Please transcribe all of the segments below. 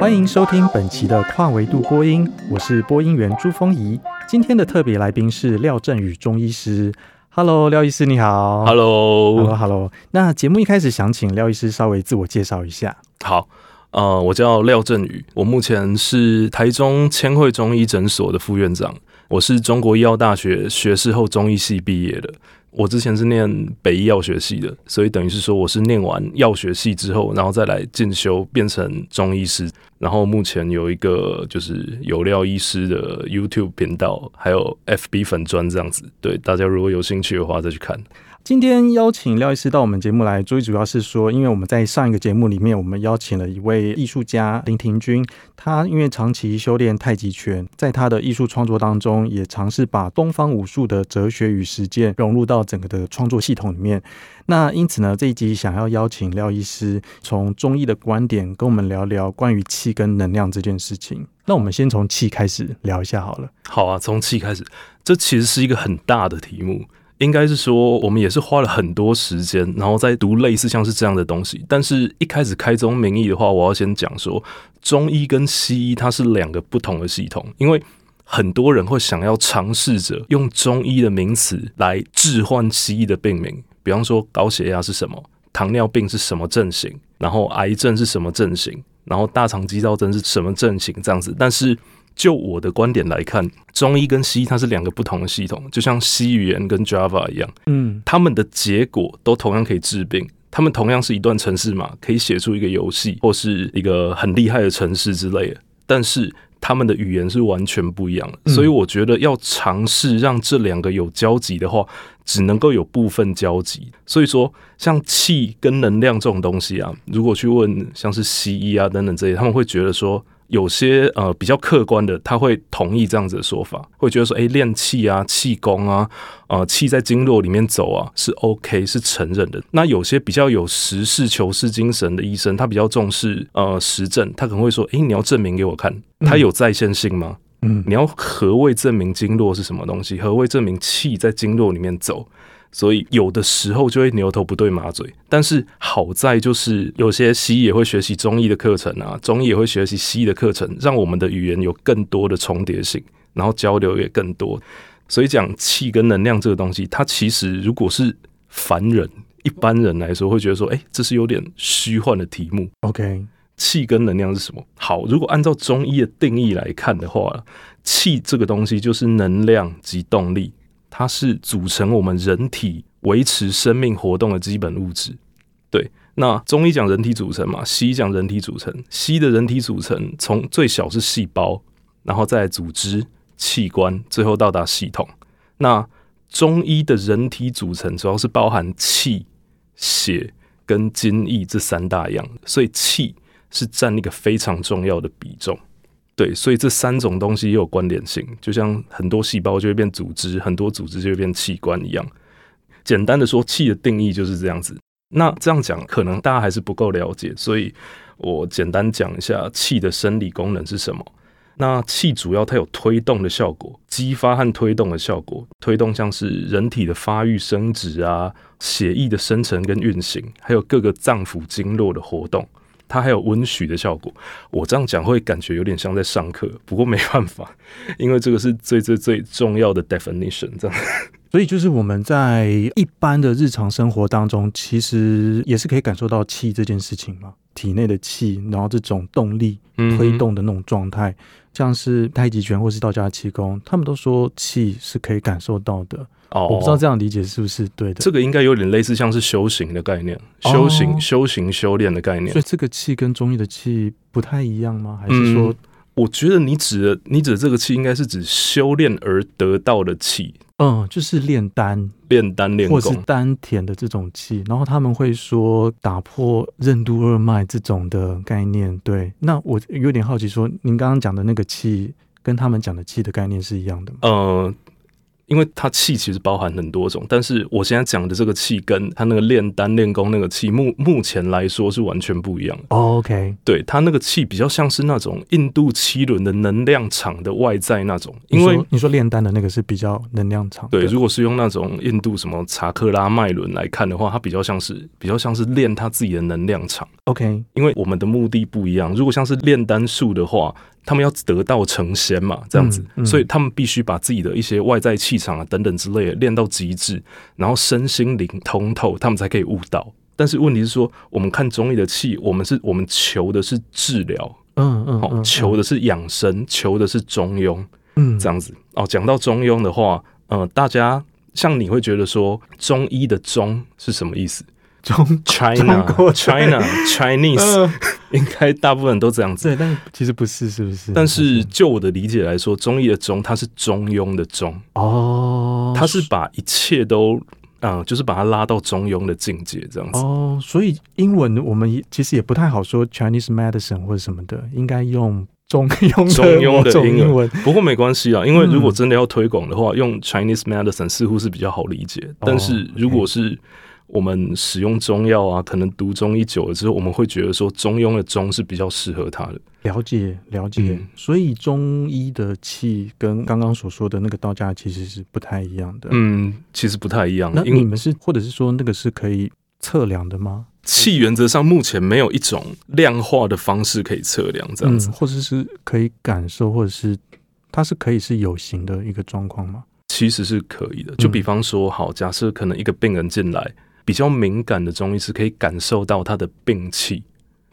欢迎收听本期的跨维度播音，我是播音员朱峰仪。今天的特别来宾是廖振宇中医师。Hello，廖医师你好。Hello，Hello，Hello。Hello, Hello. 那节目一开始想请廖医师稍微自我介绍一下。好，呃，我叫廖振宇，我目前是台中千惠中医诊所的副院长。我是中国医药大学学士后中医系毕业的。我之前是念北医药学系的，所以等于是说我是念完药学系之后，然后再来进修变成中医师。然后目前有一个就是有料医师的 YouTube 频道，还有 FB 粉砖这样子。对，大家如果有兴趣的话，再去看。今天邀请廖医师到我们节目来，最主要是说，因为我们在上一个节目里面，我们邀请了一位艺术家林庭君，他因为长期修炼太极拳，在他的艺术创作当中，也尝试把东方武术的哲学与实践融入到整个的创作系统里面。那因此呢，这一集想要邀请廖医师从中医的观点跟我们聊聊关于气跟能量这件事情。那我们先从气开始聊一下好了。好啊，从气开始，这其实是一个很大的题目。应该是说，我们也是花了很多时间，然后在读类似像是这样的东西。但是一开始开宗明义的话，我要先讲说，中医跟西医它是两个不同的系统，因为很多人会想要尝试着用中医的名词来置换西医的病名，比方说高血压是什么，糖尿病是什么症型，然后癌症是什么症型，然后大肠肌躁症是什么症型这样子，但是。就我的观点来看，中医跟西医它是两个不同的系统，就像 C 语言跟 Java 一样，嗯，他们的结果都同样可以治病，他们同样是一段程式码，可以写出一个游戏或是一个很厉害的城市之类的，但是他们的语言是完全不一样的，所以我觉得要尝试让这两个有交集的话，只能够有部分交集。所以说，像气跟能量这种东西啊，如果去问像是西医啊等等这些，他们会觉得说。有些呃比较客观的，他会同意这样子的说法，会觉得说，诶，练气啊，气功啊，呃，气在经络里面走啊，是 OK，是承认的。那有些比较有实事求是精神的医生，他比较重视呃实证，他可能会说，诶，你要证明给我看，他有在线性吗？嗯，你要何谓证明经络是什么东西？何谓证明气在经络里面走？所以有的时候就会牛头不对马嘴，但是好在就是有些西医也会学习中医的课程啊，中医也会学习西医的课程，让我们的语言有更多的重叠性，然后交流也更多。所以讲气跟能量这个东西，它其实如果是凡人一般人来说，会觉得说，哎，这是有点虚幻的题目。OK，气跟能量是什么？好，如果按照中医的定义来看的话，气这个东西就是能量及动力。它是组成我们人体维持生命活动的基本物质。对，那中医讲人体组成嘛，西医讲人体组成。西医的人体组成从最小是细胞，然后再组织、器官，最后到达系统。那中医的人体组成主要是包含气、血跟津液这三大样，所以气是占一个非常重要的比重。对，所以这三种东西也有关联性，就像很多细胞就会变组织，很多组织就会变器官一样。简单的说，气的定义就是这样子。那这样讲可能大家还是不够了解，所以我简单讲一下气的生理功能是什么。那气主要它有推动的效果，激发和推动的效果。推动像是人体的发育生殖啊，血液的生成跟运行，还有各个脏腑经络的活动。它还有温煦的效果，我这样讲会感觉有点像在上课，不过没办法，因为这个是最最最重要的 definition，这样。所以就是我们在一般的日常生活当中，其实也是可以感受到气这件事情嘛，体内的气，然后这种动力推动的那种状态，嗯、像是太极拳或是道家的气功，他们都说气是可以感受到的。哦，我不知道这样理解是不是对的。这个应该有点类似像是修行的概念，修行、哦、修行、修炼的概念。所以这个气跟中医的气不太一样吗？还是说，嗯、我觉得你指的你指的这个气，应该是指修炼而得到的气。嗯，就是炼丹、炼丹、炼功，或是丹田的这种气。然后他们会说打破任督二脉这种的概念。对，那我有点好奇说，说您刚刚讲的那个气，跟他们讲的气的概念是一样的吗？嗯。因为它气其实包含很多种，但是我现在讲的这个气跟它那个炼丹练功那个气，目目前来说是完全不一样的。Oh, OK，对，它那个气比较像是那种印度七轮的能量场的外在那种。因为你说炼丹的那个是比较能量场。对，如果是用那种印度什么查克拉脉轮来看的话，它比较像是比较像是练它自己的能量场。OK，因为我们的目的不一样。如果像是炼丹术的话，他们要得道成仙嘛，这样子，嗯嗯、所以他们必须把自己的一些外在气场啊等等之类的练到极致，然后身心灵通透，他们才可以悟道。但是问题是说，我们看中医的气，我们是我们求的是治疗，嗯嗯，好，求的是养生，嗯、求的是中庸，嗯，这样子。哦，讲到中庸的话，呃，大家像你会觉得说，中医的中是什么意思？中 China China Chinese，应该大部分人都这样子。对，但其实不是，是不是？但是就我的理解来说，中医的中，它是中庸的中。哦，它是把一切都，嗯，就是把它拉到中庸的境界，这样子。哦，所以英文我们其实也不太好说 Chinese medicine 或者什么的，应该用中庸中庸的英文。不过没关系啊，因为如果真的要推广的话，用 Chinese medicine 似乎是比较好理解。但是如果是我们使用中药啊，可能读中医久了之后，我们会觉得说中庸的中是比较适合他的。了解了解，嗯、所以中医的气跟刚刚所说的那个道家其实是不太一样的。嗯，其实不太一样。那你们是，或者是说那个是可以测量的吗？气原则上目前没有一种量化的方式可以测量，这样子，嗯、或者是可以感受，或者是它是可以是有形的一个状况吗？其实是可以的。就比方说，好，假设可能一个病人进来。比较敏感的中医师可以感受到他的病气，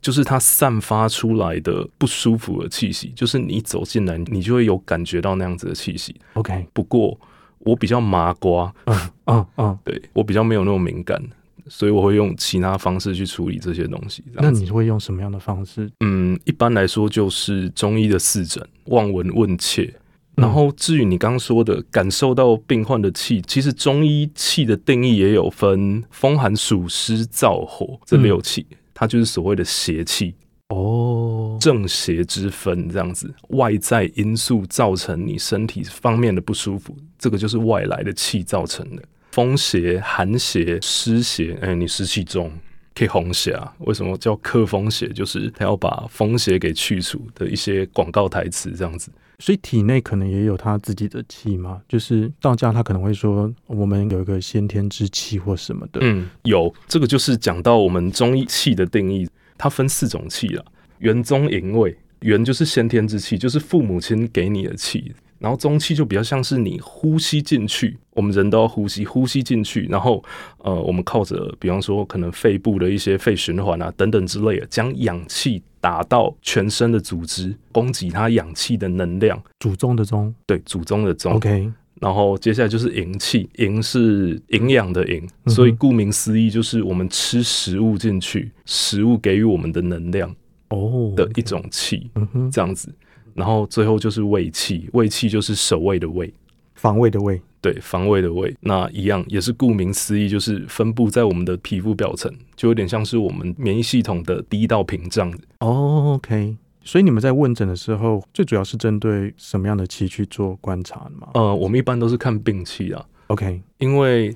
就是他散发出来的不舒服的气息，就是你走进来，你就会有感觉到那样子的气息。OK，不过我比较麻瓜，嗯嗯嗯，对，我比较没有那么敏感，所以我会用其他方式去处理这些东西。那你会用什么样的方式？嗯，一般来说就是中医的四诊：望闻问切。然后，至于你刚刚说的感受到病患的气，其实中医气的定义也有分风寒暑湿燥火这六气，嗯、它就是所谓的邪气哦，正邪之分这样子。外在因素造成你身体方面的不舒服，这个就是外来的气造成的。风邪、寒邪、湿邪，哎，你湿气重可以红邪啊？为什么叫克风邪？就是他要把风邪给去除的一些广告台词这样子。所以体内可能也有他自己的气嘛，就是道家他可能会说，我们有一个先天之气或什么的。嗯，有这个就是讲到我们中医气的定义，它分四种气了，元宗营卫，元就是先天之气，就是父母亲给你的气。然后中气就比较像是你呼吸进去，我们人都要呼吸，呼吸进去，然后呃，我们靠着比方说可能肺部的一些肺循环啊等等之类的，将氧气打到全身的组织，供给它氧气的能量。祖宗的宗，对，祖宗的宗。OK，然后接下来就是营气，营是营养的营，所以顾名思义就是我们吃食物进去，食物给予我们的能量哦的一种气，这样子。然后最后就是卫气，卫气就是守卫的卫，防卫的卫，对，防卫的卫。那一样也是顾名思义，就是分布在我们的皮肤表层，就有点像是我们免疫系统的第一道屏障。哦，OK。所以你们在问诊的时候，最主要是针对什么样的气去做观察吗？呃，我们一般都是看病气啊。OK，因为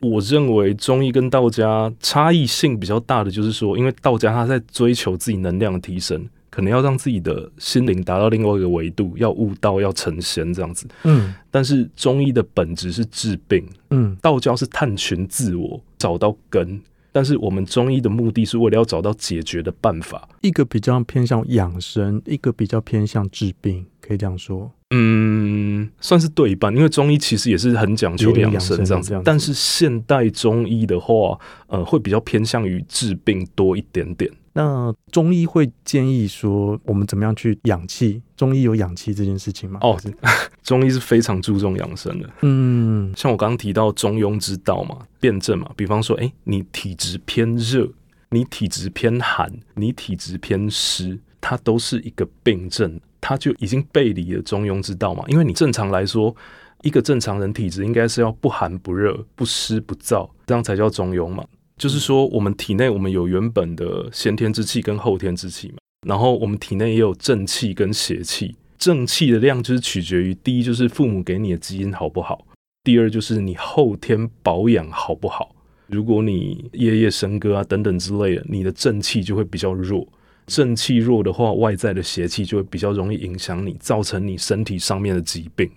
我认为中医跟道家差异性比较大的，就是说，因为道家他在追求自己能量的提升。可能要让自己的心灵达到另外一个维度，要悟道，要成仙这样子。嗯，但是中医的本质是治病，嗯，道教是探寻自我，找到根。但是我们中医的目的是为了要找到解决的办法，一个比较偏向养生，一个比较偏向治病，可以这样说。嗯，算是对半，因为中医其实也是很讲究养生这样子。但是现代中医的话，呃，会比较偏向于治病多一点点。那中医会建议说，我们怎么样去养气？中医有养气这件事情吗？哦，中医是非常注重养生的。嗯，像我刚刚提到中庸之道嘛，辩证嘛，比方说，哎，你体质偏热，你体质偏寒，你体质偏湿，它都是一个病症，它就已经背离了中庸之道嘛。因为你正常来说，一个正常人体质应该是要不寒不热、不湿不燥，这样才叫中庸嘛。就是说，我们体内我们有原本的先天之气跟后天之气嘛，然后我们体内也有正气跟邪气。正气的量就是取决于第一，就是父母给你的基因好不好；第二就是你后天保养好不好。如果你夜夜笙歌啊等等之类的，你的正气就会比较弱。正气弱的话，外在的邪气就会比较容易影响你，造成你身体上面的疾病。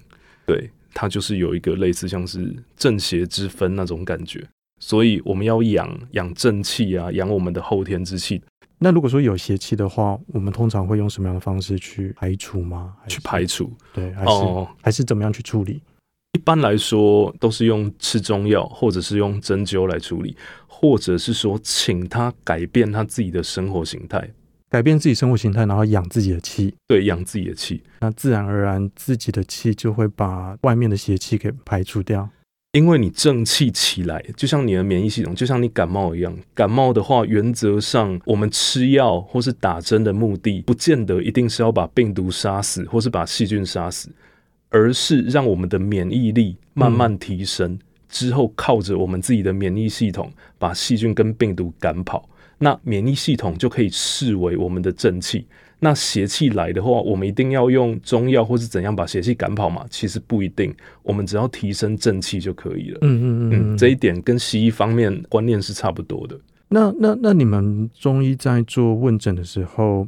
对，它就是有一个类似像是正邪之分那种感觉。所以我们要养养正气啊，养我们的后天之气。那如果说有邪气的话，我们通常会用什么样的方式去排除吗？去排除？对，还是、哦、还是怎么样去处理？一般来说都是用吃中药，或者是用针灸来处理，或者是说请他改变他自己的生活形态，改变自己生活形态，然后养自己的气。对，养自己的气，那自然而然自己的气就会把外面的邪气给排除掉。因为你正气起来，就像你的免疫系统，就像你感冒一样。感冒的话，原则上我们吃药或是打针的目的，不见得一定是要把病毒杀死，或是把细菌杀死，而是让我们的免疫力慢慢提升，之后靠着我们自己的免疫系统，把细菌跟病毒赶跑。那免疫系统就可以视为我们的正气。那邪气来的话，我们一定要用中药或是怎样把邪气赶跑吗？其实不一定，我们只要提升正气就可以了。嗯嗯嗯，这一点跟西医方面观念是差不多的。那那那你们中医在做问诊的时候，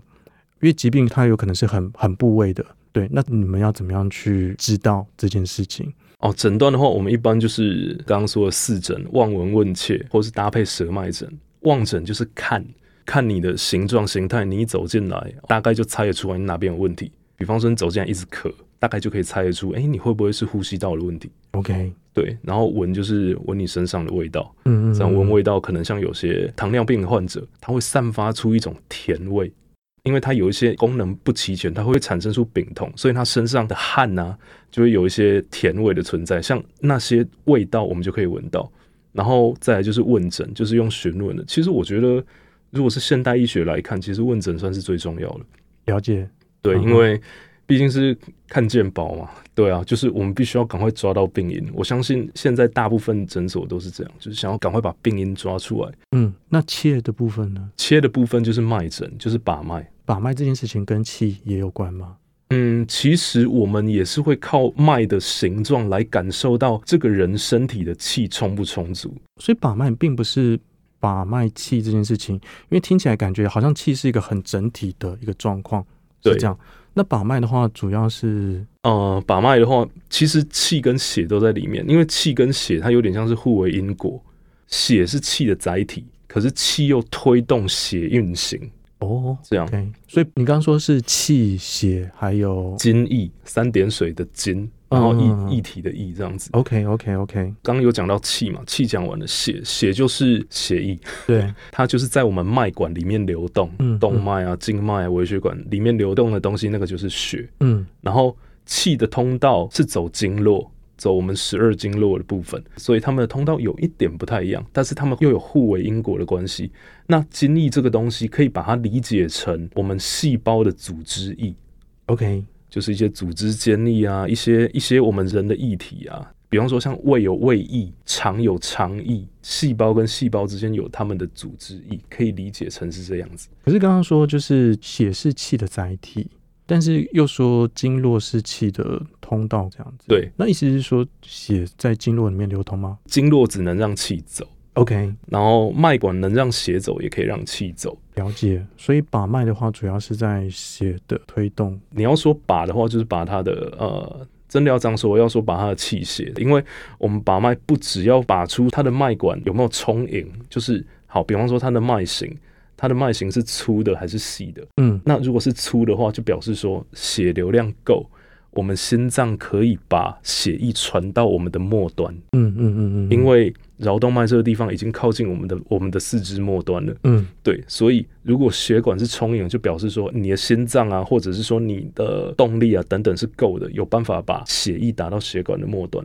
因为疾病它有可能是很很部位的，对，那你们要怎么样去知道这件事情？哦，诊断的话，我们一般就是刚刚说的四诊：望闻问切，或是搭配舌脉诊。望诊就是看。看你的形状形态，你一走进来，大概就猜得出来你哪边有问题。比方说你走进来一直咳，大概就可以猜得出，哎、欸，你会不会是呼吸道的问题？OK，对。然后闻就是闻你身上的味道，嗯，嗯嗯，这样闻味道可能像有些糖尿病的患者，他会散发出一种甜味，因为他有一些功能不齐全，他会产生出丙酮，所以他身上的汗啊，就会有一些甜味的存在，像那些味道我们就可以闻到。然后再来就是问诊，就是用询问的。其实我觉得。如果是现代医学来看，其实问诊算是最重要的。了解，对，因为毕竟是看健保嘛，对啊，就是我们必须要赶快抓到病因。我相信现在大部分诊所都是这样，就是想要赶快把病因抓出来。嗯，那切的部分呢？切的部分就是脉诊，就是把脉。把脉这件事情跟气也有关吗？嗯，其实我们也是会靠脉的形状来感受到这个人身体的气充不充足。所以把脉并不是。把脉气这件事情，因为听起来感觉好像气是一个很整体的一个状况，是这样。那把脉的话，主要是呃，把脉的话，其实气跟血都在里面，因为气跟血它有点像是互为因果，血是气的载体，可是气又推动血运行。哦，这样。Okay. 所以你刚刚说是气血还有津液，三点水的津。然后液液体的液这样子，OK OK OK。刚刚有讲到气嘛，气讲完了，血血就是血液，对，它就是在我们脉管里面流动，嗯，动脉啊、静脉啊、微血管里面流动的东西，那个就是血，嗯。然后气的通道是走经络，走我们十二经络的部分，所以他们的通道有一点不太一样，但是他们又有互为因果的关系。那精液这个东西可以把它理解成我们细胞的组织液，OK。就是一些组织间液啊，一些一些我们人的异体啊，比方说像胃有胃液，肠有肠液，细胞跟细胞之间有它们的组织液，可以理解成是这样子。可是刚刚说就是血是气的载体，但是又说经络是气的通道这样子。对，那意思是说血在经络里面流通吗？经络只能让气走。OK，然后脉管能让血走，也可以让气走。了解，所以把脉的话，主要是在血的推动。你要说把的话，就是把它的呃，真的要这样说，要说把它的气血，因为我们把脉不只要把出它的脉管有没有充盈，就是好，比方说它的脉型，它的脉型是粗的还是细的？嗯，那如果是粗的话，就表示说血流量够。我们心脏可以把血液传到我们的末端，嗯嗯嗯嗯，因为橈动脉这个地方已经靠近我们的我们的四肢末端了，嗯，对，所以如果血管是充盈，就表示说你的心脏啊，或者是说你的动力啊等等是够的，有办法把血液打到血管的末端。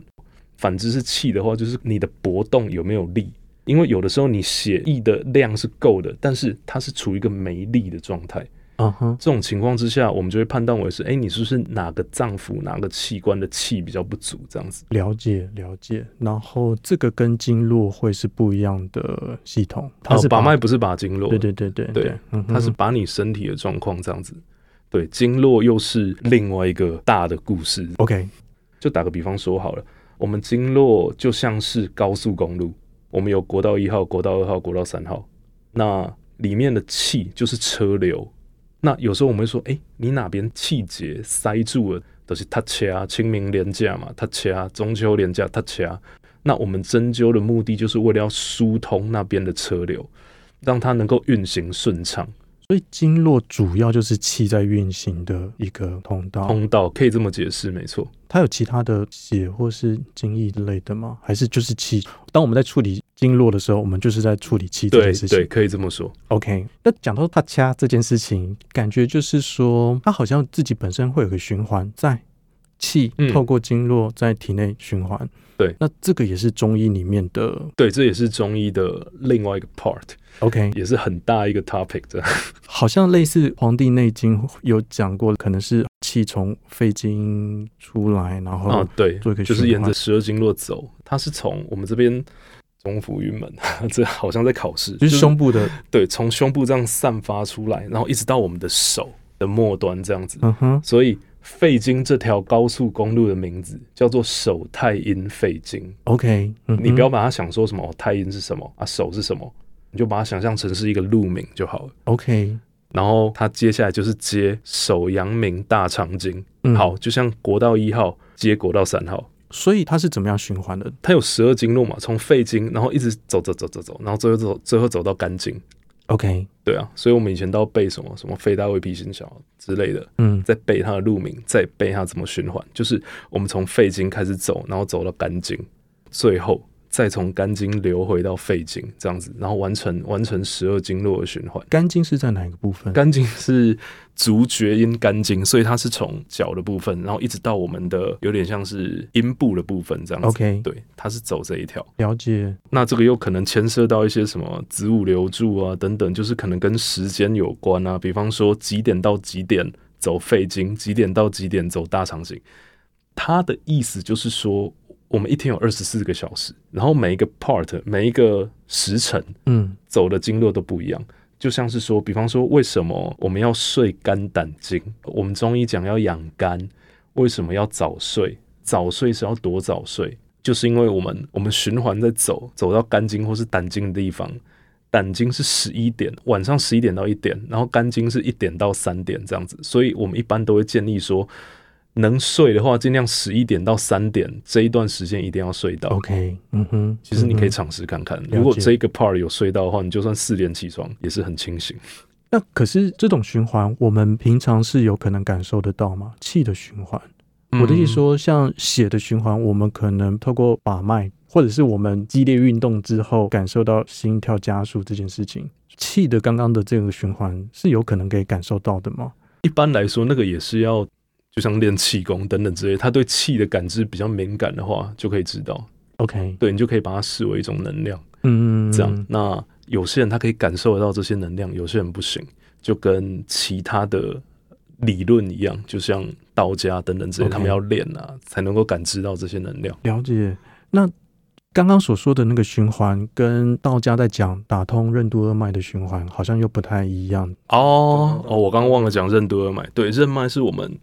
反之是气的话，就是你的搏动有没有力，因为有的时候你血液的量是够的，但是它是处于一个没力的状态。嗯哼，这种情况之下，我们就会判断为是，哎、欸，你是不是哪个脏腑、哪个器官的气比较不足？这样子。了解了解，然后这个跟经络会是不一样的系统。它是把脉，不是把经络。对对对对对，它是把你身体的状况这样子。对，经络又是另外一个大的故事。OK，就打个比方说好了，我们经络就像是高速公路，我们有国道一号、国道二号、国道三号，那里面的气就是车流。那有时候我们会说，哎、你哪边气节塞住了，都、就是他掐清明连假嘛，他掐中秋连假他掐。那我们针灸的目的就是为了要疏通那边的车流，让它能够运行顺畅。所以经络主要就是气在运行的一个通道，通道可以这么解释，没错。它有其他的血或是精液之类的吗？还是就是气？当我们在处理经络的时候，我们就是在处理气这件事情。对，对，可以这么说。OK，那讲到他掐这件事情，感觉就是说，它好像自己本身会有个循环，在气透过经络在体内循环。嗯对，那这个也是中医里面的，对，这也是中医的另外一个 part，OK，也是很大一个 topic 的，好像类似《黄帝内经》有讲过，可能是气从肺经出来，然后啊，对，做一个就是沿着十二经络走，它是从我们这边中府云门，这好像在考试，就是胸部的，对，从胸部这样散发出来，然后一直到我们的手的末端这样子，嗯哼，所以。肺经这条高速公路的名字叫做手太阴肺经。OK，你不要把它想说什么太阴是什么啊，手是什么，你就把它想象成是一个路名就好了。OK，然后它接下来就是接手阳明大肠经。嗯、好，就像国道一号接国道三号，所以它是怎么样循环的？它有十二经络嘛，从肺经，然后一直走走走走走，然后最后走最后走到肝经。OK，对啊，所以我们以前都要背什么什么肺大胃脾心小之类的，嗯，再背它的路名，再背它怎么循环，就是我们从肺经开始走，然后走到肝经，最后。再从肝经流回到肺经，这样子，然后完成完成十二经络的循环。肝经是在哪一个部分？肝经是足厥阴肝经，所以它是从脚的部分，然后一直到我们的有点像是阴部的部分这样子。OK，对，它是走这一条。了解。那这个又可能牵涉到一些什么子午流注啊等等，就是可能跟时间有关啊。比方说几点到几点走肺经，几点到几点走大肠经。它的意思就是说。我们一天有二十四个小时，然后每一个 part 每一个时辰，嗯，走的经络都不一样。就像是说，比方说，为什么我们要睡肝胆经？我们中医讲要养肝，为什么要早睡？早睡是要多早睡？就是因为我们我们循环在走，走到肝经或是胆经的地方，胆经是十一点，晚上十一点到一点，然后肝经是一点到三点这样子，所以我们一般都会建议说。能睡的话，尽量十一点到三点这一段时间一定要睡到。OK，嗯哼，其实你可以尝试看看，嗯，如果这一个 part 有睡到的话，你就算四点起床也是很清醒。那可是这种循环，我们平常是有可能感受得到吗？气的循环，嗯，我的意思说，像血的循环，我们可能透过把脉，或者是我们激烈运动之后感受到心跳加速这件事情。气的刚刚的这个循环是有可能可以感受到的吗？一般来说，那个也是要。就像练气功等等之类，他对气的感知比较敏感的话，就可以知道。OK，对，你就可以把它视为一种能量。嗯，这样。那有些人他可以感受得到这些能量，有些人不行，就跟其他的理论一样，就像道家等等之类.他们要练啊，才能够感知到这些能量。了解。那刚刚所说的那个循环，跟道家在讲打通任督二脉的循环，好像又不太一样。哦哦，我刚刚忘了讲任督二脉。对，任脉是我们。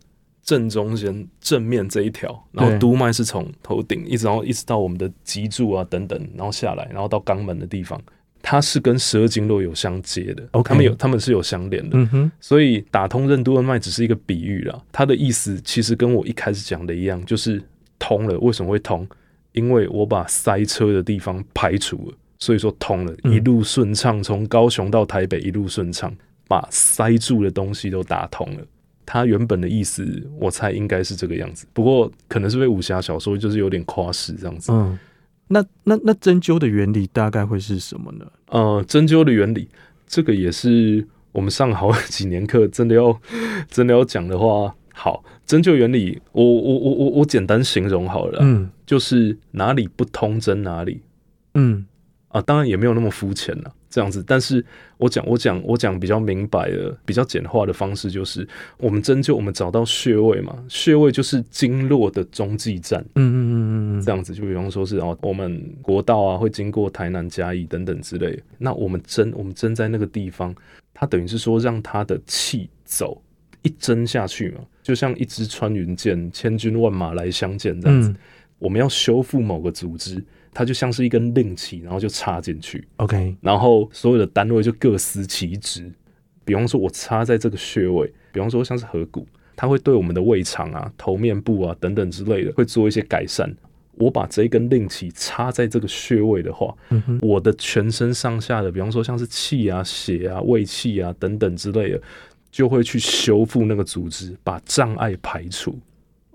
正中间正面这一条，然后督脉是从头顶一直然后一直到我们的脊柱啊等等，然后下来，然后到肛门的地方，它是跟十二经络有相接的。OK，他们有他们是有相连的。嗯哼，所以打通任督二脉只是一个比喻啦，它的意思其实跟我一开始讲的一样，就是通了。为什么会通？因为我把塞车的地方排除了，所以说通了，一路顺畅，从高雄到台北一路顺畅，把塞住的东西都打通了。他原本的意思，我猜应该是这个样子。不过可能是被武侠小说就是有点夸饰这样子。嗯，那那那针灸的原理大概会是什么呢？呃，针灸的原理，这个也是我们上好几年课，真的要 真的要讲的话，好，针灸原理，我我我我我简单形容好了，嗯，就是哪里不通针哪里，嗯，啊，当然也没有那么肤浅了。这样子，但是我讲我讲我讲比较明白的、比较简化的方式，就是我们针灸，我们找到穴位嘛，穴位就是经络的中继站。嗯嗯嗯嗯，这样子，就比方说是哦，我们国道啊会经过台南嘉义等等之类，那我们针我们针在那个地方，它等于是说让它的气走一针下去嘛，就像一支穿云箭，千军万马来相见这样子。嗯。我们要修复某个组织，它就像是一根令旗，然后就插进去。OK，然后所有的单位就各司其职。比方说，我插在这个穴位，比方说像是合谷，它会对我们的胃肠啊、头面部啊等等之类的会做一些改善。我把这一根令旗插在这个穴位的话，我的全身上下的，比方说像是气啊、血啊、胃气啊等等之类的，就会去修复那个组织，把障碍排除。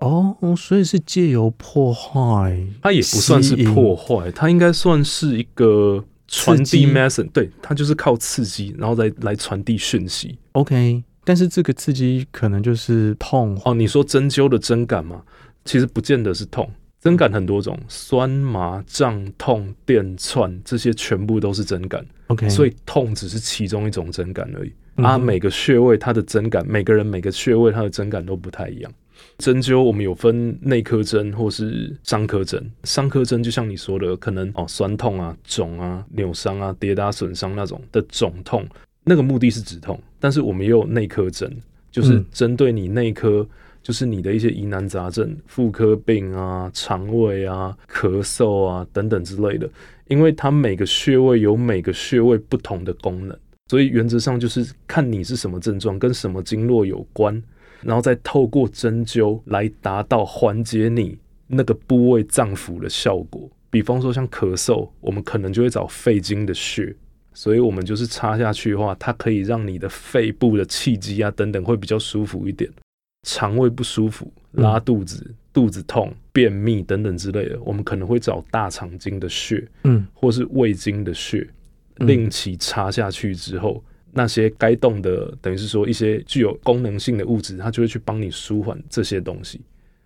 哦，所以是借由破坏，它也不算是破坏，它应该算是一个传递 message，对，它就是靠刺激，然后再来传递讯息。OK，但是这个刺激可能就是痛哦。你说针灸的针感嘛？其实不见得是痛。针感很多种，酸麻胀痛电窜这些全部都是针感。OK，所以痛只是其中一种针感而已。嗯、啊，每个穴位它的针感，每个人每个穴位它的针感都不太一样。针灸我们有分内科针或是伤科针。伤科针就像你说的，可能哦酸痛啊、肿啊、扭伤啊、跌打损伤那种的肿痛，那个目的是止痛。但是我们也有内科针，就是针对你内科。嗯就是你的一些疑难杂症、妇科病啊、肠胃啊、咳嗽啊等等之类的，因为它每个穴位有每个穴位不同的功能，所以原则上就是看你是什么症状，跟什么经络有关，然后再透过针灸来达到缓解你那个部位脏腑的效果。比方说像咳嗽，我们可能就会找肺经的穴，所以我们就是插下去的话，它可以让你的肺部的气机啊等等会比较舒服一点。肠胃不舒服、拉肚子、嗯、肚子痛、便秘等等之类的，我们可能会找大肠经的穴，嗯，或是胃经的穴，令其插下去之后，嗯、那些该动的，等于是说一些具有功能性的物质，它就会去帮你舒缓这些东西。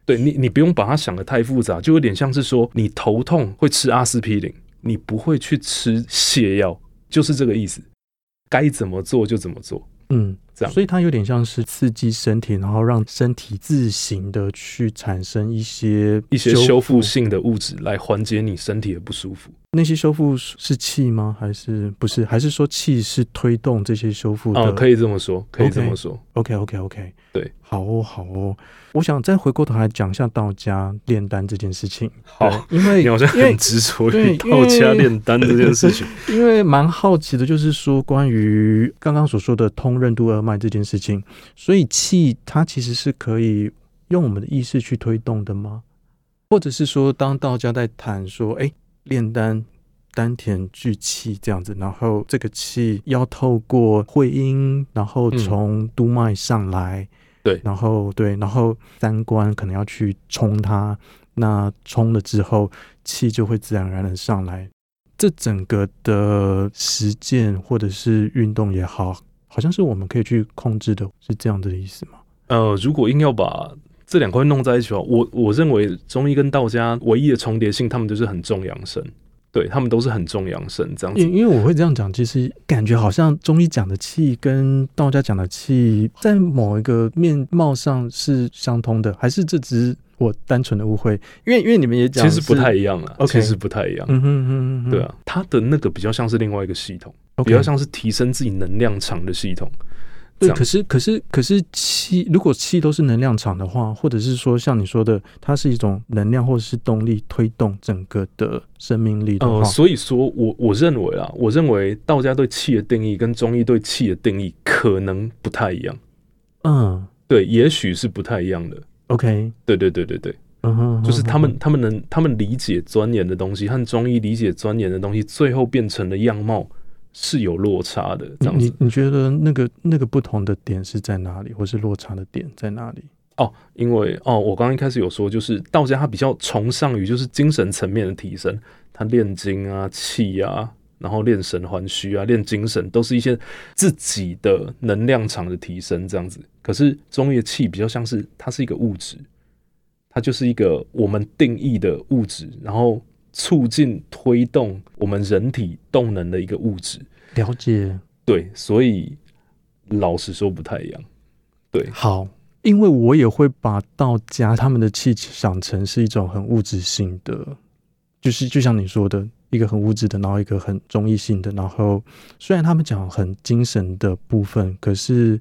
对你，你不用把它想得太复杂，就有点像是说你头痛会吃阿司匹林，你不会去吃泻药，就是这个意思。该怎么做就怎么做。嗯，这样，所以它有点像是刺激身体，然后让身体自行的去产生一些一些修复性的物质，来缓解你身体的不舒服。那些修复是气吗？还是不是？还是说气是推动这些修复的？哦，可以这么说，可以这么说。OK，OK，OK，okay, okay, okay. 对，好哦，好哦。我想再回过头来讲一下道家炼丹这件事情。好，因为你好像很执着于道家炼丹这件事情。因为蛮好奇的，就是说关于刚刚所说的通任督二脉这件事情，所以气它其实是可以用我们的意识去推动的吗？或者是说，当道家在谈说，哎，炼丹丹田聚气这样子，然后这个气要透过会阴，然后从督脉上来。嗯对，然后对，然后三关可能要去冲它，那冲了之后，气就会自然而然的上来。这整个的实践或者是运动也好，好像是我们可以去控制的，是这样的意思吗？呃，如果硬要把这两块弄在一起的话，我我认为中医跟道家唯一的重叠性，他们就是很重阳生。对，他们都是很重阳生这样子，因因为我会这样讲，其实感觉好像中医讲的气跟道家讲的气在某一个面貌上是相通的，还是这只是我单纯的误会？因为因为你们也讲，其实不太一样啊，其实不太一样。嗯哼嗯哼嗯，对啊，它的那个比较像是另外一个系统，比较像是提升自己能量场的系统。对，可是可是可是气，如果气都是能量场的话，或者是说像你说的，它是一种能量或者是动力推动整个的生命力的话，呃，所以说我我认为啊，我认为道家对气的定义跟中医对气的定义可能不太一样。嗯，对，也许是不太一样的。OK，对对对对对，嗯哼，就是他们他们能他们理解钻研的东西和中医理解钻研的东西，最后变成了样貌。是有落差的，这样子。你你觉得那个那个不同的点是在哪里，或是落差的点在哪里？哦，因为哦，我刚刚一开始有说，就是道家他比较崇尚于就是精神层面的提升，他炼精啊、气啊，然后练神还虚啊、练精神，都是一些自己的能量场的提升，这样子。可是中医的气比较像是它是一个物质，它就是一个我们定义的物质，然后。促进推动我们人体动能的一个物质，了解。对，所以老实说不太一样。对，好，因为我也会把道家他们的气想成是一种很物质性的，就是就像你说的一个很物质的，然后一个很中医性的。然后虽然他们讲很精神的部分，可是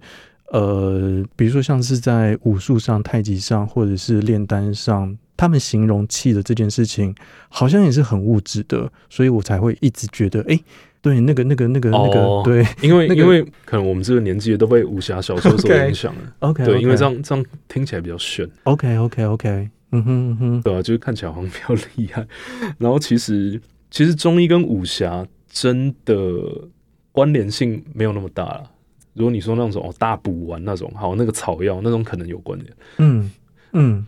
呃，比如说像是在武术上、太极上，或者是炼丹上。他们形容气的这件事情，好像也是很物质的，所以我才会一直觉得，哎、欸，对，那个、那个、那个、那个，哦、对，因为、那个、因为可能我们这个年纪都被武侠小说所 影响了。OK，, 对因为这样这样听起来比较炫。OK，OK，OK，、okay, okay, okay. 嗯哼嗯哼，对啊，就是看起来好像比较厉害。然后其实其实中医跟武侠真的关联性没有那么大了。如果你说那种哦大补丸那种，好那个草药那种可能有关联。嗯嗯，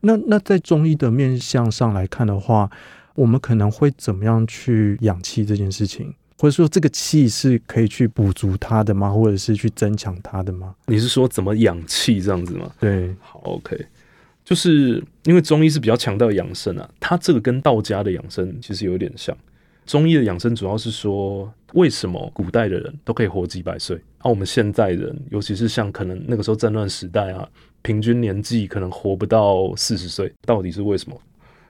那那在中医的面相上来看的话，我们可能会怎么样去养气这件事情，或者说这个气是可以去补足它的吗？或者是去增强它的吗？你是说怎么养气这样子吗？对，好，OK。就是因为中医是比较强调养生啊，它这个跟道家的养生其实有点像。中医的养生主要是说，为什么古代的人都可以活几百岁，而、啊、我们现在人，尤其是像可能那个时候战乱时代啊，平均年纪可能活不到四十岁，到底是为什么？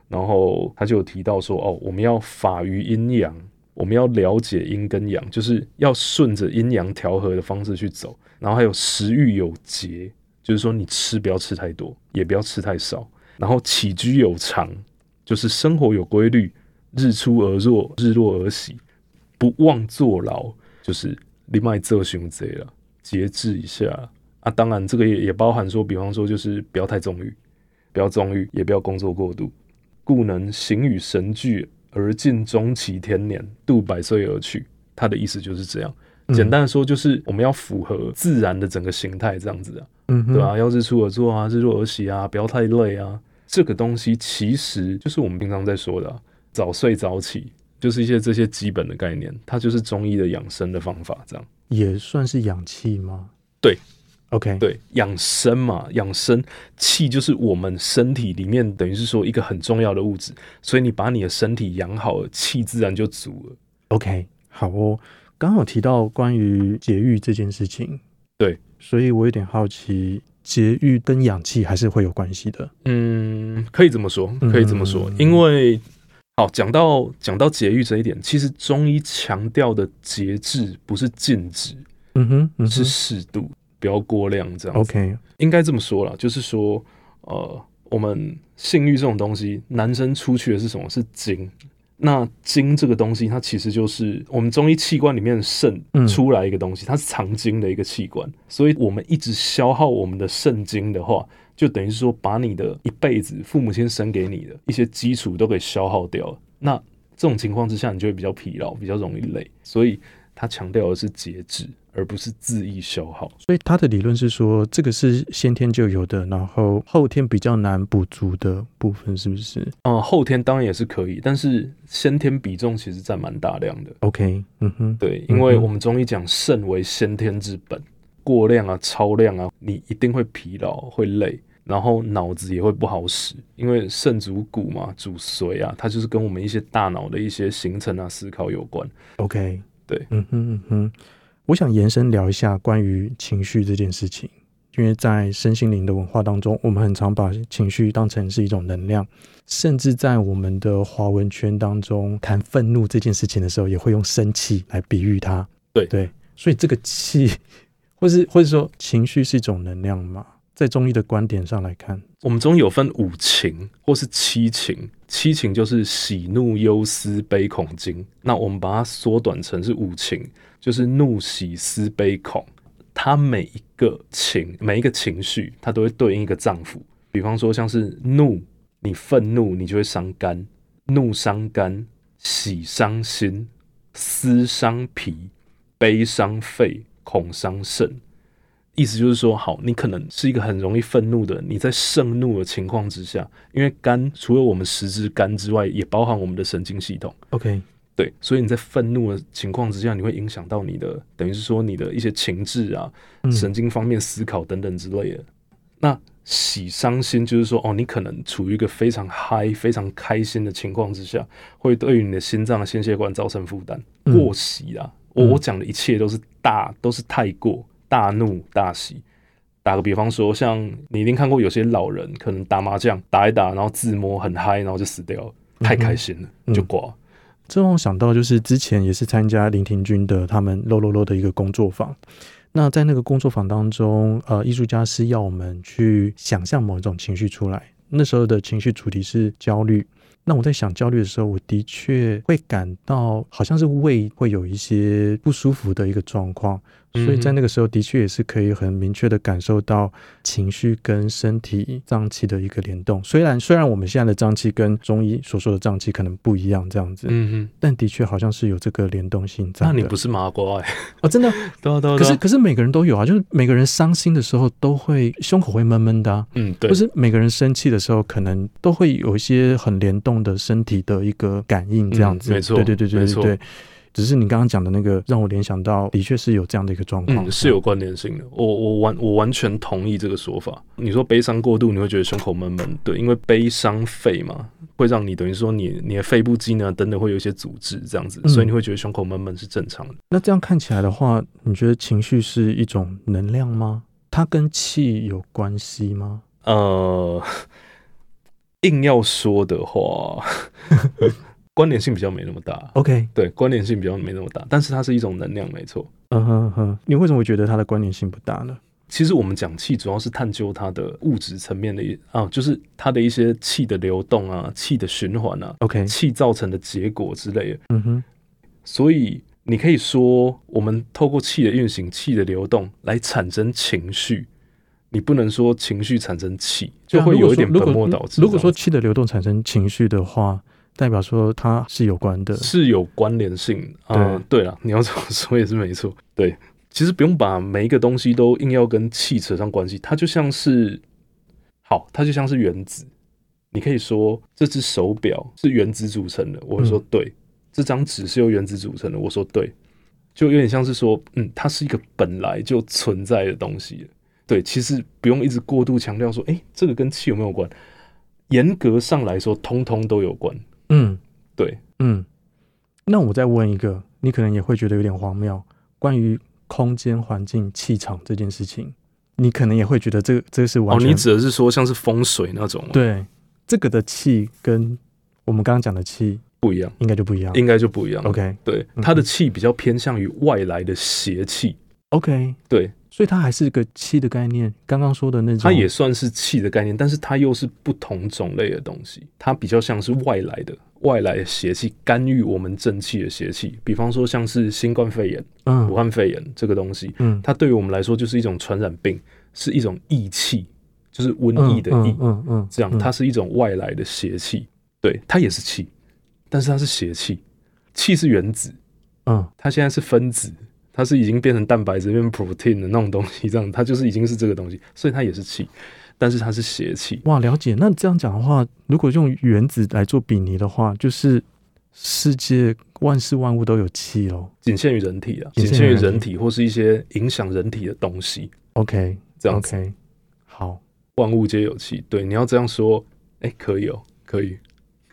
然后他就有提到说，哦，我们要法于阴阳，我们要了解阴跟阳，就是要顺着阴阳调和的方式去走，然后还有食欲有节。就是说，你吃不要吃太多，也不要吃太少。然后起居有常，就是生活有规律，日出而作，日落而息，不妄作劳，就是另外这熊贼了，节制一下啊。当然，这个也也包含说，比方说，就是不要太纵欲，不要纵欲，也不要工作过度，故能形与神俱而尽终其天年，度百岁而去。他的意思就是这样。简单的说，就是我们要符合自然的整个形态，这样子啊。嗯，对吧？要日出而作啊，日落而息啊，不要太累啊。这个东西其实就是我们平常在说的啊，早睡早起，就是一些这些基本的概念。它就是中医的养生的方法，这样也算是养气吗？对，OK，对，养生嘛，养生气就是我们身体里面等于是说一个很重要的物质，所以你把你的身体养好了，气自然就足了。OK，好哦。刚好提到关于节育这件事情，对。所以我有点好奇，节育跟养气还是会有关系的。嗯，可以这么说，可以这么说。嗯、因为，好，讲到讲到节育这一点，其实中医强调的节制不是禁止，嗯哼，嗯哼，是适度，不要过量这样。OK，应该这么说啦，就是说，呃，我们性欲这种东西，男生出去的是什么？是精。那精这个东西，它其实就是我们中医器官里面的肾出来一个东西，它是藏精的一个器官。所以，我们一直消耗我们的肾精的话，就等于是说把你的一辈子父母亲生给你的一些基础都给消耗掉了。那这种情况之下，你就会比较疲劳，比较容易累。所以，他强调的是节制。而不是恣意消耗，所以他的理论是说，这个是先天就有的，然后后天比较难补足的部分，是不是？嗯，后天当然也是可以，但是先天比重其实占蛮大量的。OK，嗯哼，对，因为我们中医讲肾为先天之本，过量啊、超量啊，你一定会疲劳、会累，然后脑子也会不好使，因为肾主骨嘛，主髓啊，它就是跟我们一些大脑的一些形成啊、思考有关。OK，对，嗯哼嗯哼。我想延伸聊一下关于情绪这件事情，因为在身心灵的文化当中，我们很常把情绪当成是一种能量，甚至在我们的华文圈当中谈愤怒这件事情的时候，也会用生气来比喻它。对对，所以这个气，或是或者说情绪是一种能量嘛？在中医的观点上来看，我们中医有分五情或是七情，七情就是喜怒忧思悲恐惊，那我们把它缩短成是五情。就是怒、喜、思、悲、恐，它每一个情，每一个情绪，它都会对应一个脏腑。比方说，像是怒，你愤怒，你就会伤肝，怒伤肝；喜伤心，思伤脾，悲伤肺，恐伤肾。意思就是说，好，你可能是一个很容易愤怒的人，你在盛怒的情况之下，因为肝除了我们十支肝之外，也包含我们的神经系统。OK。对，所以你在愤怒的情况之下，你会影响到你的，等于是说你的一些情志啊、神经方面思考等等之类的。嗯、那喜伤心就是说，哦，你可能处于一个非常嗨、非常开心的情况之下，会对于你的心脏的、心血管造成负担。嗯、过喜啊，我我讲的一切都是大，都是太过大怒大喜。打个比方说，像你一定看过有些老人可能打麻将打一打，然后自摸很嗨，然后就死掉了，太开心了、嗯、就挂。这让我想到，就是之前也是参加林廷君的他们 lolol 的一个工作坊。那在那个工作坊当中，呃，艺术家是要我们去想象某一种情绪出来，那时候的情绪主题是焦虑。那我在想焦虑的时候，我的确会感到好像是胃会有一些不舒服的一个状况。所以在那个时候，的确也是可以很明确的感受到情绪跟身体脏器的一个联动。虽然虽然我们现在的脏器跟中医所说的脏器可能不一样，这样子，嗯嗯，但的确好像是有这个联动性在。那你不是麻瓜哎？哦，真的。可是可是每个人都有啊，就是每个人伤心的时候都会胸口会闷闷的，嗯，对。不是每个人生气的时候，可能都会有一些很联动的身体的一个感应，这样子，没错，对对对对对对。只是你刚刚讲的那个，让我联想到，的确是有这样的一个状况，嗯，是有关联性的。我我完我完全同意这个说法。你说悲伤过度，你会觉得胸口闷闷，对，因为悲伤肺嘛，会让你等于说你你的肺部机能等等会有一些阻滞，这样子，所以你会觉得胸口闷闷是正常的。那这样看起来的话，你觉得情绪是一种能量吗？它跟气有关系吗？呃，硬要说的话。关联性比较没那么大，OK，对，关联性比较没那么大，但是它是一种能量，没错。嗯哼哼，你为什么会觉得它的关联性不大呢？其实我们讲气，主要是探究它的物质层面的一啊，就是它的一些气的流动啊，气的循环啊，OK，气造成的结果之类的。嗯哼，所以你可以说，我们透过气的运行、气的流动来产生情绪，你不能说情绪产生气，就会有一点本末倒置。如果说气的流动产生情绪的话。代表说它是有关的，是有关联性啊。对了，你要这么说也是没错。对，其实不用把每一个东西都硬要跟气扯上关系，它就像是好，它就像是原子。你可以说这只手表是原子组成的，我会说对。这张纸是由原子组成的，我说对。就有点像是说，嗯，它是一个本来就存在的东西。对，其实不用一直过度强调说，哎，这个跟气有没有关？严格上来说，通通都有关。嗯，对，嗯，那我再问一个，你可能也会觉得有点荒谬，关于空间环境气场这件事情，你可能也会觉得这个这个是完全，哦，你指的是说像是风水那种？对，这个的气跟我们刚刚讲的气不一样，应该就不一样，应该就不一样。OK，对，它的气比较偏向于外来的邪气。OK，对。所以它还是个气的概念，刚刚说的那种，它也算是气的概念，但是它又是不同种类的东西，它比较像是外来的外来的邪气，干预我们正气的邪气。比方说像是新冠肺炎、嗯、武汉肺炎这个东西，嗯，它对于我们来说就是一种传染病，是一种疫气，就是瘟疫的疫，嗯嗯，嗯，嗯，这样它是一种外来的邪气，对，它也是气，但是它是邪气，气是原子，嗯，它现在是分子。它是已经变成蛋白质、变 protein 的那种东西，这样它就是已经是这个东西，所以它也是气，但是它是邪气。哇，了解。那这样讲的话，如果用原子来做比拟的话，就是世界万事万物都有气哦，仅限于人体啊，仅限于人体或是一些影响人体的东西。OK，这样子。OK，好，万物皆有气。对，你要这样说，哎、欸，可以哦，可以，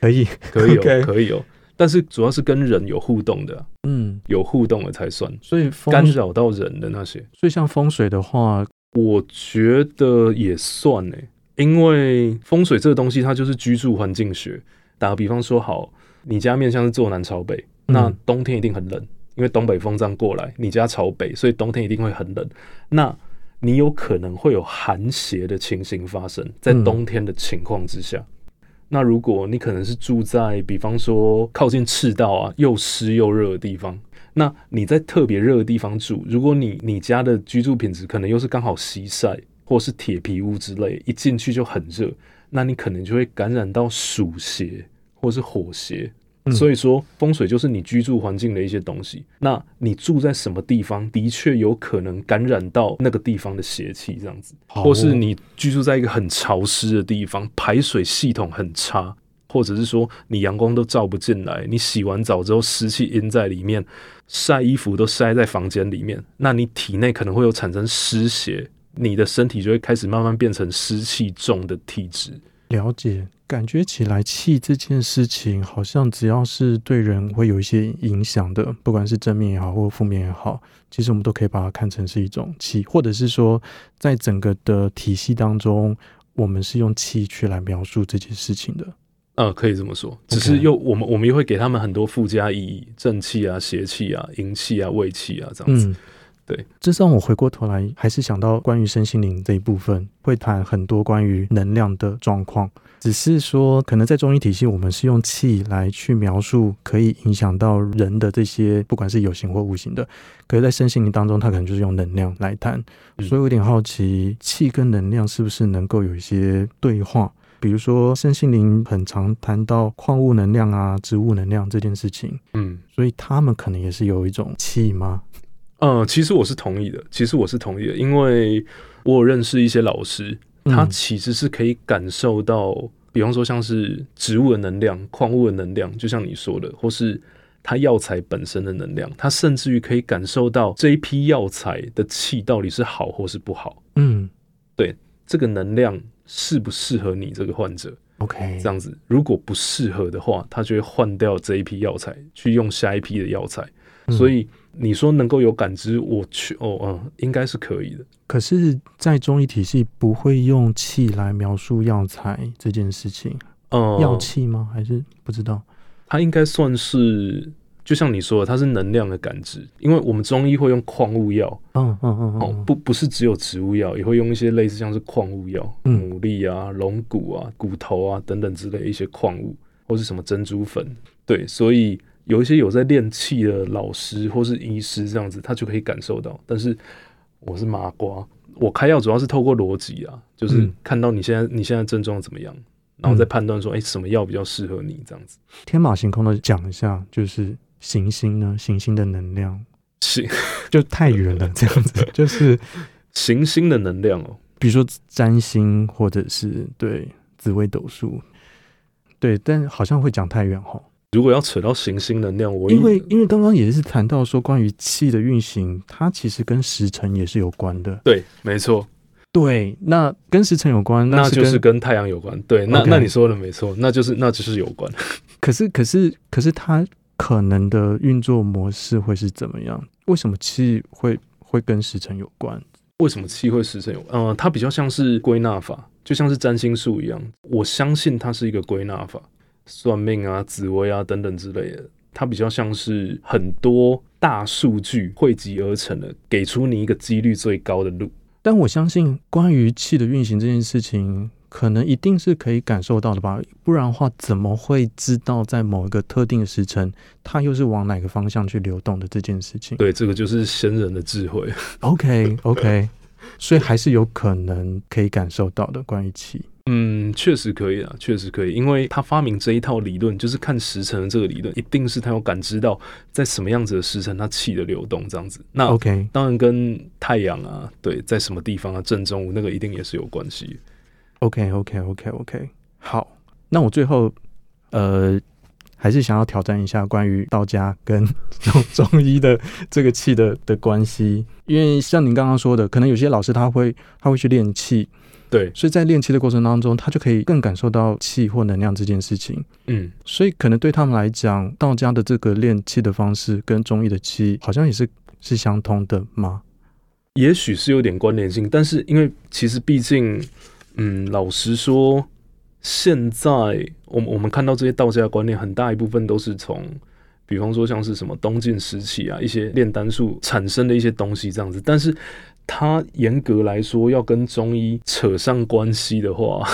可以，可以哦 可以哦。但是主要是跟人有互动的，嗯，有互动的才算，所以干扰到人的那些，所以像风水的话，我觉得也算呢，因为风水这个东西它就是居住环境学。打个比方说，好，你家面向是坐南朝北，那冬天一定很冷，因为东北风这样过来，你家朝北，所以冬天一定会很冷。那你有可能会有寒邪的情形发生在冬天的情况之下。那如果你可能是住在，比方说靠近赤道啊，又湿又热的地方，那你在特别热的地方住，如果你你家的居住品质可能又是刚好西晒或是铁皮屋之类，一进去就很热，那你可能就会感染到暑邪或是火邪。所以说，风水就是你居住环境的一些东西。那你住在什么地方，的确有可能感染到那个地方的邪气，这样子。或是你居住在一个很潮湿的地方，排水系统很差，或者是说你阳光都照不进来，你洗完澡之后湿气阴在里面，晒衣服都晒在房间里面，那你体内可能会有产生湿邪，你的身体就会开始慢慢变成湿气重的体质。了解。感觉起来，气这件事情好像只要是对人会有一些影响的，不管是正面也好，或负面也好，其实我们都可以把它看成是一种气，或者是说，在整个的体系当中，我们是用气去来描述这件事情的。呃，可以这么说，只是又我们我们又会给他们很多附加意义，正气啊、邪气啊、阴气啊、胃气啊这样子。对，这让我回过头来，还是想到关于身心灵这一部分，会谈很多关于能量的状况。只是说，可能在中医体系，我们是用气来去描述可以影响到人的这些，不管是有形或无形的。可是，在身心灵当中，它可能就是用能量来谈。所以，我有点好奇，气跟能量是不是能够有一些对话？比如说，身心灵很常谈到矿物能量啊、植物能量这件事情。嗯，所以他们可能也是有一种气吗？嗯，其实我是同意的。其实我是同意的，因为我有认识一些老师。他其实是可以感受到，比方说像是植物的能量、矿物的能量，就像你说的，或是它药材本身的能量，它甚至于可以感受到这一批药材的气到底是好或是不好。嗯，对，这个能量适不适合你这个患者？OK，这样子，如果不适合的话，他就会换掉这一批药材，去用下一批的药材。所以你说能够有感知，我去哦，嗯，应该是可以的。可是，在中医体系不会用气来描述药材这件事情，嗯，药气吗？还是不知道？它应该算是，就像你说的，它是能量的感知。因为我们中医会用矿物药，嗯嗯嗯，哦，不不是只有植物药，也会用一些类似像是矿物药，牡蛎啊、龙骨啊、骨头啊等等之类一些矿物，或是什么珍珠粉。对，所以。有一些有在练气的老师或是医师这样子，他就可以感受到。但是我是麻瓜，我开药主要是透过逻辑啊，就是看到你现在你现在症状怎么样，然后再判断说，哎、欸，什么药比较适合你这样子。天马行空的讲一下，就是行星呢，行星的能量，行 就太远了，这样子，就是行星的能量哦，比如说占星或者是对紫微斗数，对，但好像会讲太远哈。如果要扯到行星能量，我因为因为刚刚也是谈到说，关于气的运行，它其实跟时辰也是有关的。对，没错。对，那跟时辰有关，那，那就是跟太阳有关。对，那.那你说的没错，那就是那就是有关。可是可是可是它可能的运作模式会是怎么样？为什么气会会跟时辰有关？为什么气会时辰有关？嗯、呃，它比较像是归纳法，就像是占星术一样。我相信它是一个归纳法。算命啊、紫薇啊等等之类的，它比较像是很多大数据汇集而成的，给出你一个几率最高的路。但我相信，关于气的运行这件事情，可能一定是可以感受到的吧？不然的话，怎么会知道在某一个特定的时辰，它又是往哪个方向去流动的这件事情？对，这个就是先人的智慧。OK OK，所以还是有可能可以感受到的关于气。嗯，确实可以啊，确实可以，因为他发明这一套理论，就是看时辰的这个理论，一定是他有感知到在什么样子的时辰，他气的流动这样子。那 OK，当然跟太阳啊，对，在什么地方啊，正中午那个一定也是有关系。OK，OK，OK，OK，好，那我最后呃，还是想要挑战一下关于道家跟 中医的这个气的的关系，因为像您刚刚说的，可能有些老师他会他会去练气。对，所以在练气的过程当中，他就可以更感受到气或能量这件事情。嗯，所以可能对他们来讲，道家的这个练气的方式跟中医的气好像也是是相通的吗？也许是有点关联性，但是因为其实毕竟，嗯，老实说，现在我们我们看到这些道家的观念，很大一部分都是从，比方说像是什么东晋时期啊，一些炼丹术产生的一些东西这样子，但是。他严格来说，要跟中医扯上关系的话，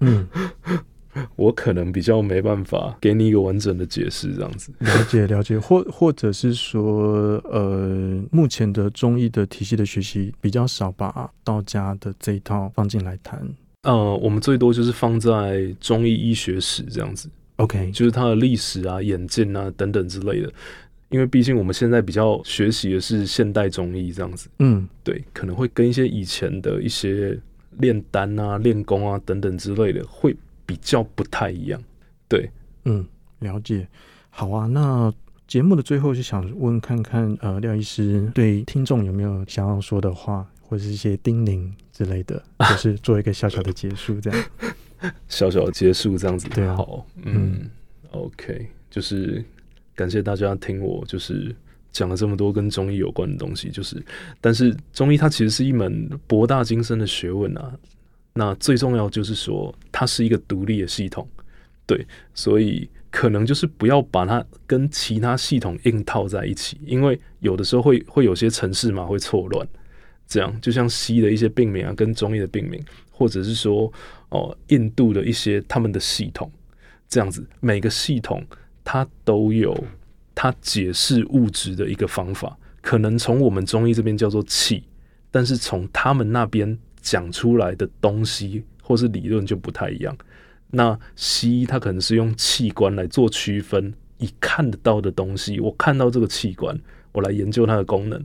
嗯，我可能比较没办法给你一个完整的解释，这样子。了解了解，或或者是说，呃，目前的中医的体系的学习比较少，把道家的这一套放进来谈。呃，我们最多就是放在中医医学史这样子，OK，就是它的历史啊、演进啊等等之类的。因为毕竟我们现在比较学习的是现代中医这样子，嗯，对，可能会跟一些以前的一些炼丹啊、练功啊等等之类的会比较不太一样，对，嗯，了解。好啊，那节目的最后就想问看看，呃，廖医师对听众有没有想要说的话，或者是一些叮咛之类的，就是做一个小小的结束，这样，小小的结束这样子，对啊，好，嗯，嗯，OK，就是。感谢大家听我，就是讲了这么多跟中医有关的东西，就是，但是中医它其实是一门博大精深的学问啊。那最重要就是说，它是一个独立的系统，对，所以可能就是不要把它跟其他系统硬套在一起，因为有的时候会会有些程式嘛会错乱。这样就像西医的一些病名啊，跟中医的病名，或者是说哦，印度的一些他们的系统，这样子每个系统它都有它解释物质的一个方法，可能从我们中医这边叫做气，但是从他们那边讲出来的东西或是理论就不太一样。那西医它可能是用器官来做区分，以看得到的东西，我看到这个器官，我来研究它的功能。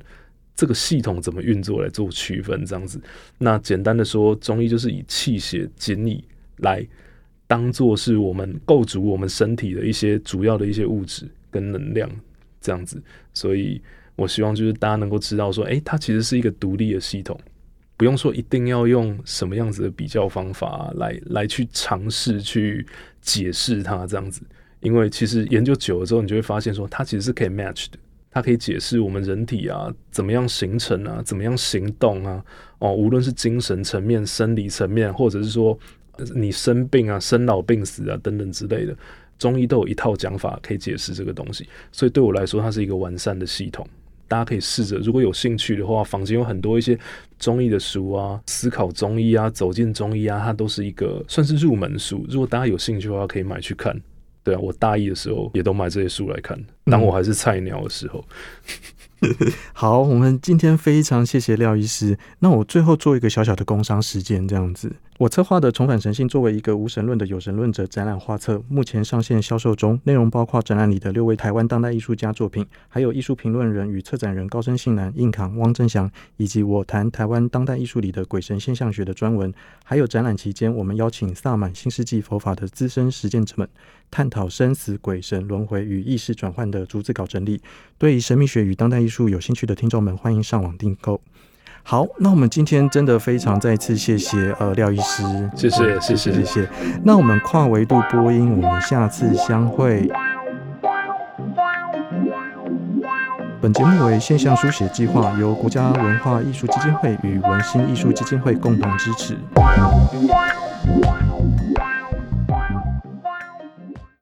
这个系统怎么运作来做区分，这样子。那简单的说，中医就是以气血精液来当做是我们构筑我们身体的一些主要的一些物质跟能量，这样子。所以我希望就是大家能够知道说，诶，它其实是一个独立的系统，不用说一定要用什么样子的比较方法来来去尝试去解释它这样子。因为其实研究久了之后，你就会发现说，它其实是可以 match 的。它可以解释我们人体啊怎么样形成啊，怎么样行动啊，哦，无论是精神层面、生理层面，或者是说你生病啊、生老病死啊等等之类的，中医都有一套讲法可以解释这个东西。所以对我来说，它是一个完善的系统。大家可以试着，如果有兴趣的话，坊间有很多一些中医的书啊，思考中医啊，走进中医啊，它都是一个算是入门书。如果大家有兴趣的话，可以买去看。对啊，我大一的时候也都买这些书来看，当我还是菜鸟的时候。嗯、好，我们今天非常谢谢廖医师。那我最后做一个小小的工商时间，这样子。我策划的《重返神性》作为一个无神论的有神论者展览画册，目前上线销售中。内容包括展览里的六位台湾当代艺术家作品，还有艺术评论人与策展人高生信男、硬扛、汪正祥，以及我谈台湾当代艺术里的鬼神现象学的专文。还有展览期间，我们邀请萨满新世纪佛法的资深实践者们，探讨生死、鬼神、轮回与意识转换的逐字稿整理。对于神秘学与当代艺术有兴趣的听众们，欢迎上网订购。好，那我们今天真的非常再次谢谢呃廖医师，谢谢谢谢谢谢。那我们跨维度播音，我们下次相会。本节目为现象书写计划，由国家文化艺术基金会与文心艺术基金会共同支持。